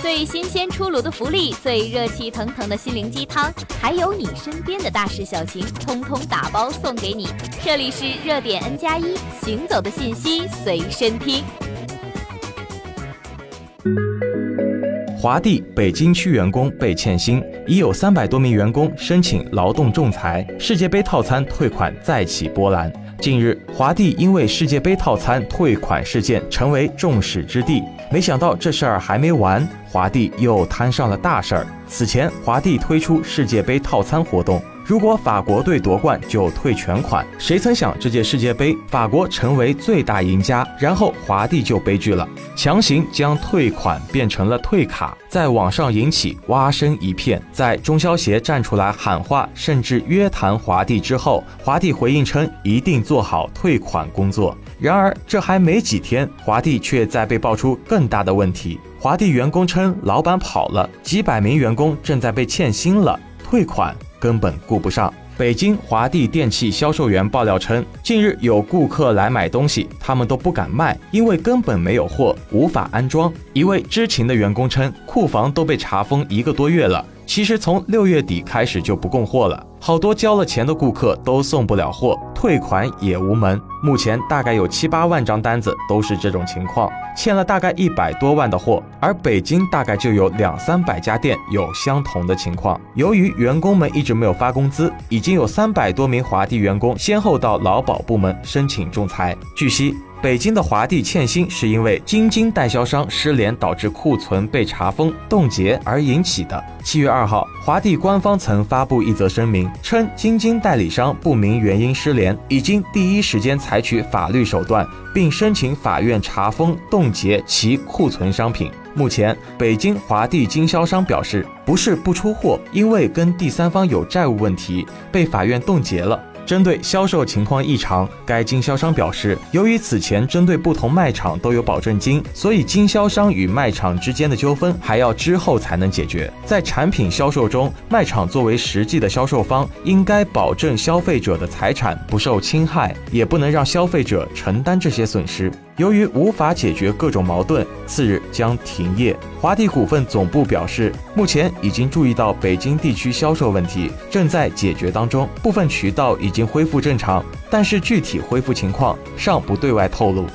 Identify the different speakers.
Speaker 1: 最新鲜出炉的福利，最热气腾腾的心灵鸡汤，还有你身边的大事小情，通通打包送给你。这里是热点 N 加一，行走的信息随身听。
Speaker 2: 华帝北京区员工被欠薪，已有三百多名员工申请劳动仲裁。世界杯套餐退款再起波澜。近日，华帝因为世界杯套餐退款事件成为众矢之的。没想到这事儿还没完，华帝又摊上了大事儿。此前，华帝推出世界杯套餐活动。如果法国队夺冠就退全款，谁曾想这届世界杯法国成为最大赢家，然后华帝就悲剧了，强行将退款变成了退卡，在网上引起蛙声一片。在中消协站出来喊话，甚至约谈华帝之后，华帝回应称一定做好退款工作。然而这还没几天，华帝却在被爆出更大的问题。华帝员工称老板跑了，几百名员工正在被欠薪了，退款。根本顾不上。北京华帝电器销售员爆料称，近日有顾客来买东西，他们都不敢卖，因为根本没有货，无法安装。一位知情的员工称，库房都被查封一个多月了，其实从六月底开始就不供货了。好多交了钱的顾客都送不了货，退款也无门。目前大概有七八万张单子都是这种情况，欠了大概一百多万的货。而北京大概就有两三百家店有相同的情况。由于员工们一直没有发工资，已经有三百多名华帝员工先后到劳保部门申请仲裁。据悉。北京的华帝欠薪是因为京津代销商失联导致库存被查封冻结而引起的。七月二号，华帝官方曾发布一则声明，称京津代理商不明原因失联，已经第一时间采取法律手段，并申请法院查封冻结其库存商品。目前，北京华帝经销商表示，不是不出货，因为跟第三方有债务问题，被法院冻结了。针对销售情况异常，该经销商表示，由于此前针对不同卖场都有保证金，所以经销商与卖场之间的纠纷还要之后才能解决。在产品销售中，卖场作为实际的销售方，应该保证消费者的财产不受侵害，也不能让消费者承担这些损失。由于无法解决各种矛盾，次日将停业。华帝股份总部表示，目前已经注意到北京地区销售问题，正在解决当中，部分渠道已经恢复正常，但是具体恢复情况尚不对外透露。